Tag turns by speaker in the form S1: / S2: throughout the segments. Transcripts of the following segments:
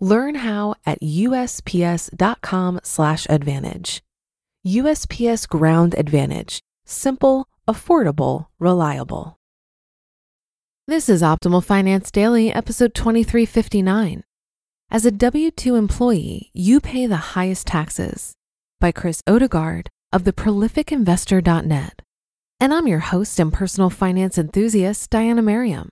S1: Learn how at usps.com/advantage. USPS Ground Advantage: simple, affordable, reliable. This is Optimal Finance Daily, episode 2359. As a W 2 employee, you pay the highest taxes by Chris Odegard of theprolificinvestor.net. And I'm your host and personal finance enthusiast, Diana Merriam.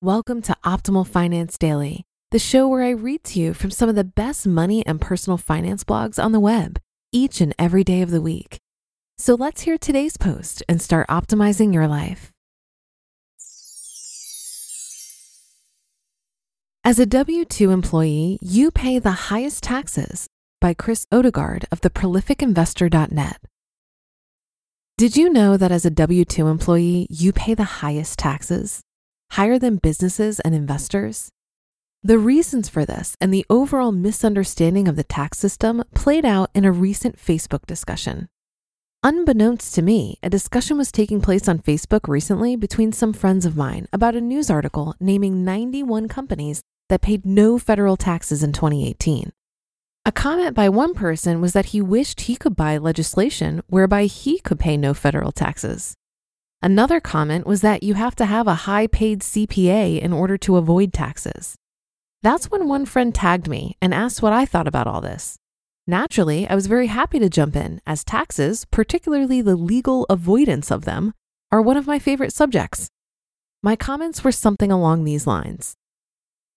S1: Welcome to Optimal Finance Daily the show where I read to you from some of the best money and personal finance blogs on the web each and every day of the week. So let's hear today's post and start optimizing your life. As a W 2 employee, you pay the highest taxes by Chris Odegard of theprolificinvestor.net. Did you know that as a W 2 employee, you pay the highest taxes, higher than businesses and investors? The reasons for this and the overall misunderstanding of the tax system played out in a recent Facebook discussion. Unbeknownst to me, a discussion was taking place on Facebook recently between some friends of mine about a news article naming 91 companies that paid no federal taxes in 2018. A comment by one person was that he wished he could buy legislation whereby he could pay no federal taxes. Another comment was that you have to have a high paid CPA in order to avoid taxes. That's when one friend tagged me and asked what I thought about all this. Naturally, I was very happy to jump in, as taxes, particularly the legal avoidance of them, are one of my favorite subjects. My comments were something along these lines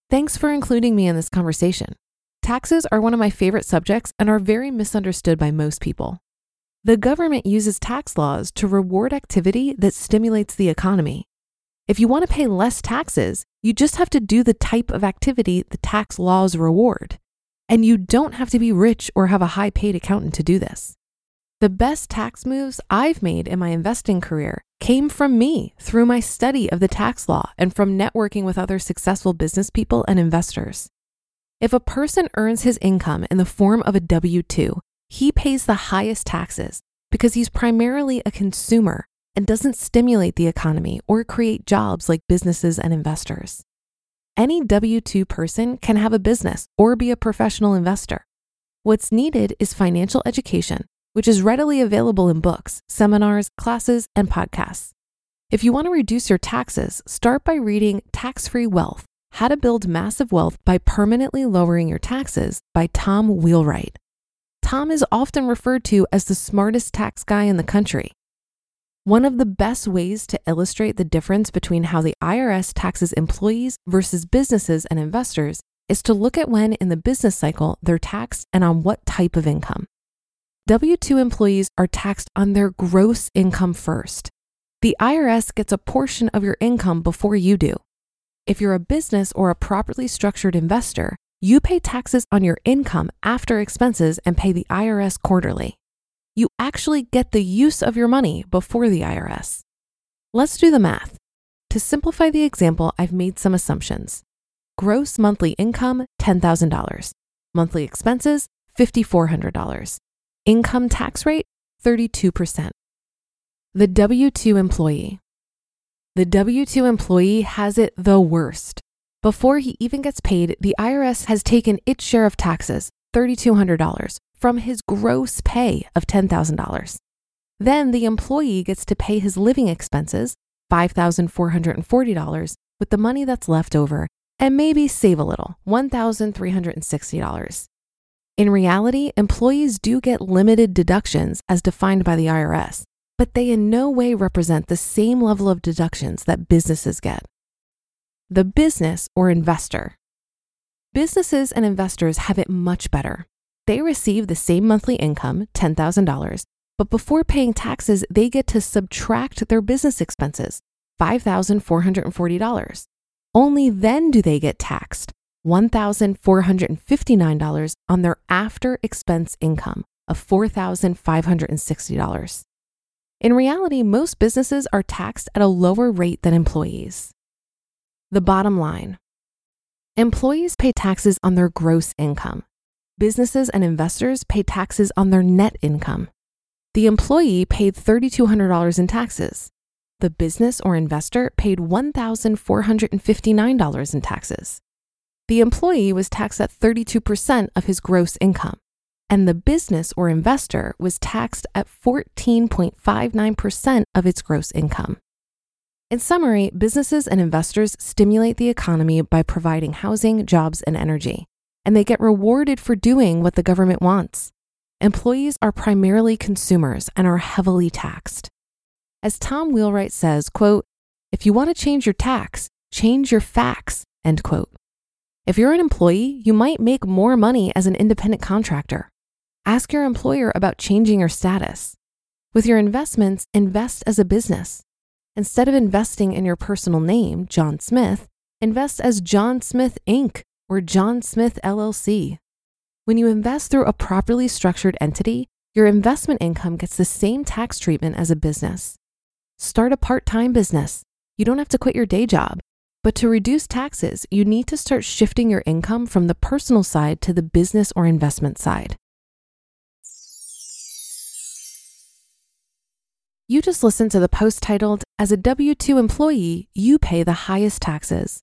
S1: Thanks for including me in this conversation. Taxes are one of my favorite subjects and are very misunderstood by most people. The government uses tax laws to reward activity that stimulates the economy if you want to pay less taxes, you just have to do the type of activity the tax laws reward. And you don't have to be rich or have a high paid accountant to do this. The best tax moves I've made in my investing career came from me through my study of the tax law and from networking with other successful business people and investors. If a person earns his income in the form of a W 2, he pays the highest taxes because he's primarily a consumer and doesn't stimulate the economy or create jobs like businesses and investors. Any W 2 person can have a business or be a professional investor. What's needed is financial education, which is readily available in books, seminars, classes, and podcasts. If you want to reduce your taxes, start by reading Tax Free Wealth How to Build Massive Wealth by Permanently Lowering Your Taxes by Tom Wheelwright. Tom is often referred to as the smartest tax guy in the country one of the best ways to illustrate the difference between how the IRS taxes employees versus businesses and investors is to look at when in the business cycle they're taxed and on what type of income. W 2 employees are taxed on their gross income first. The IRS gets a portion of your income before you do. If you're a business or a properly structured investor, you pay taxes on your income after expenses and pay the IRS quarterly you actually get the use of your money before the IRS. Let's do the math. To simplify the example, I've made some assumptions. Gross monthly income, $10,000. Monthly expenses, $5,400. Income tax rate, 32%. The W 2 employee. The W 2 employee has it the worst. Before he even gets paid, the IRS has taken its share of taxes, $3,200, from his gross pay of $10,000. Then the employee gets to pay his living expenses, $5,440, with the money that's left over and maybe save a little, $1,360. In reality, employees do get limited deductions as defined by the IRS, but they in no way represent the same level of deductions that businesses get. The business or investor. Businesses and investors have it much better they receive the same monthly income, $10,000, but before paying taxes, they get to subtract their business expenses, $5,440. Only then do they get taxed, $1,459 on their after expense income of $4,560. In reality, most businesses are taxed at a lower rate than employees. The bottom line employees pay taxes on their gross income. Businesses and investors pay taxes on their net income. The employee paid $3,200 in taxes. The business or investor paid $1,459 in taxes. The employee was taxed at 32% of his gross income, and the business or investor was taxed at 14.59% of its gross income. In summary, businesses and investors stimulate the economy by providing housing, jobs, and energy, and they get rewarded for doing what the government wants. Employees are primarily consumers and are heavily taxed. As Tom Wheelwright says, quote, if you want to change your tax, change your facts, end quote. If you're an employee, you might make more money as an independent contractor. Ask your employer about changing your status. With your investments, invest as a business. Instead of investing in your personal name, John Smith, invest as John Smith Inc. or John Smith LLC. When you invest through a properly structured entity, your investment income gets the same tax treatment as a business. Start a part time business. You don't have to quit your day job. But to reduce taxes, you need to start shifting your income from the personal side to the business or investment side. You just listened to the post titled, As a W 2 employee, you pay the highest taxes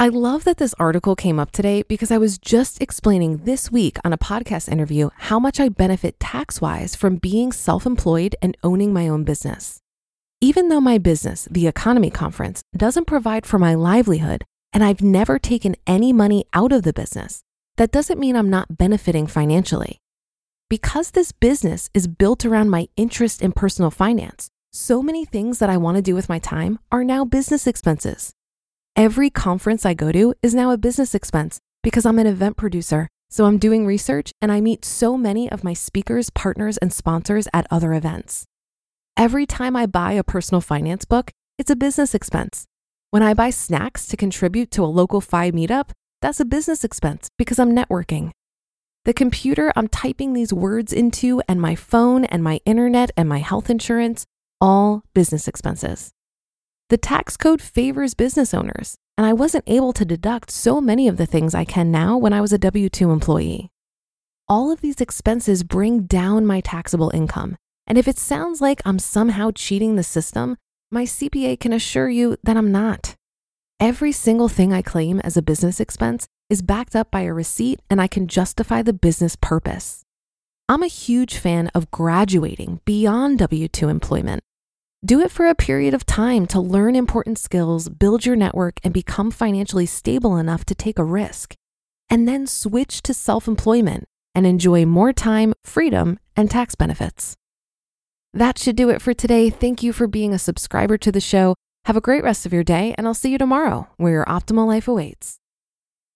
S1: I love that this article came up today because I was just explaining this week on a podcast interview how much I benefit tax wise from being self employed and owning my own business. Even though my business, the EconoMe Conference, doesn't provide for my livelihood and I've never taken any money out of the business, that doesn't mean I'm not benefiting financially. Because this business is built around my interest in personal finance, so many things that I want to do with my time are now business expenses. Every conference I go to is now a business expense because I'm an event producer. So I'm doing research and I meet so many of my speakers, partners, and sponsors at other events. Every time I buy a personal finance book, it's a business expense. When I buy snacks to contribute to a local FI meetup, that's a business expense because I'm networking. The computer I'm typing these words into, and my phone, and my internet, and my health insurance, all business expenses. The tax code favors business owners, and I wasn't able to deduct so many of the things I can now when I was a W 2 employee. All of these expenses bring down my taxable income, and if it sounds like I'm somehow cheating the system, my CPA can assure you that I'm not. Every single thing I claim as a business expense is backed up by a receipt and I can justify the business purpose. I'm a huge fan of graduating beyond W 2 employment. Do it for a period of time to learn important skills, build your network, and become financially stable enough to take a risk. And then switch to self employment and enjoy more time, freedom, and tax benefits. That should do it for today. Thank you for being a subscriber to the show. Have a great rest of your day, and I'll see you tomorrow where your optimal life awaits.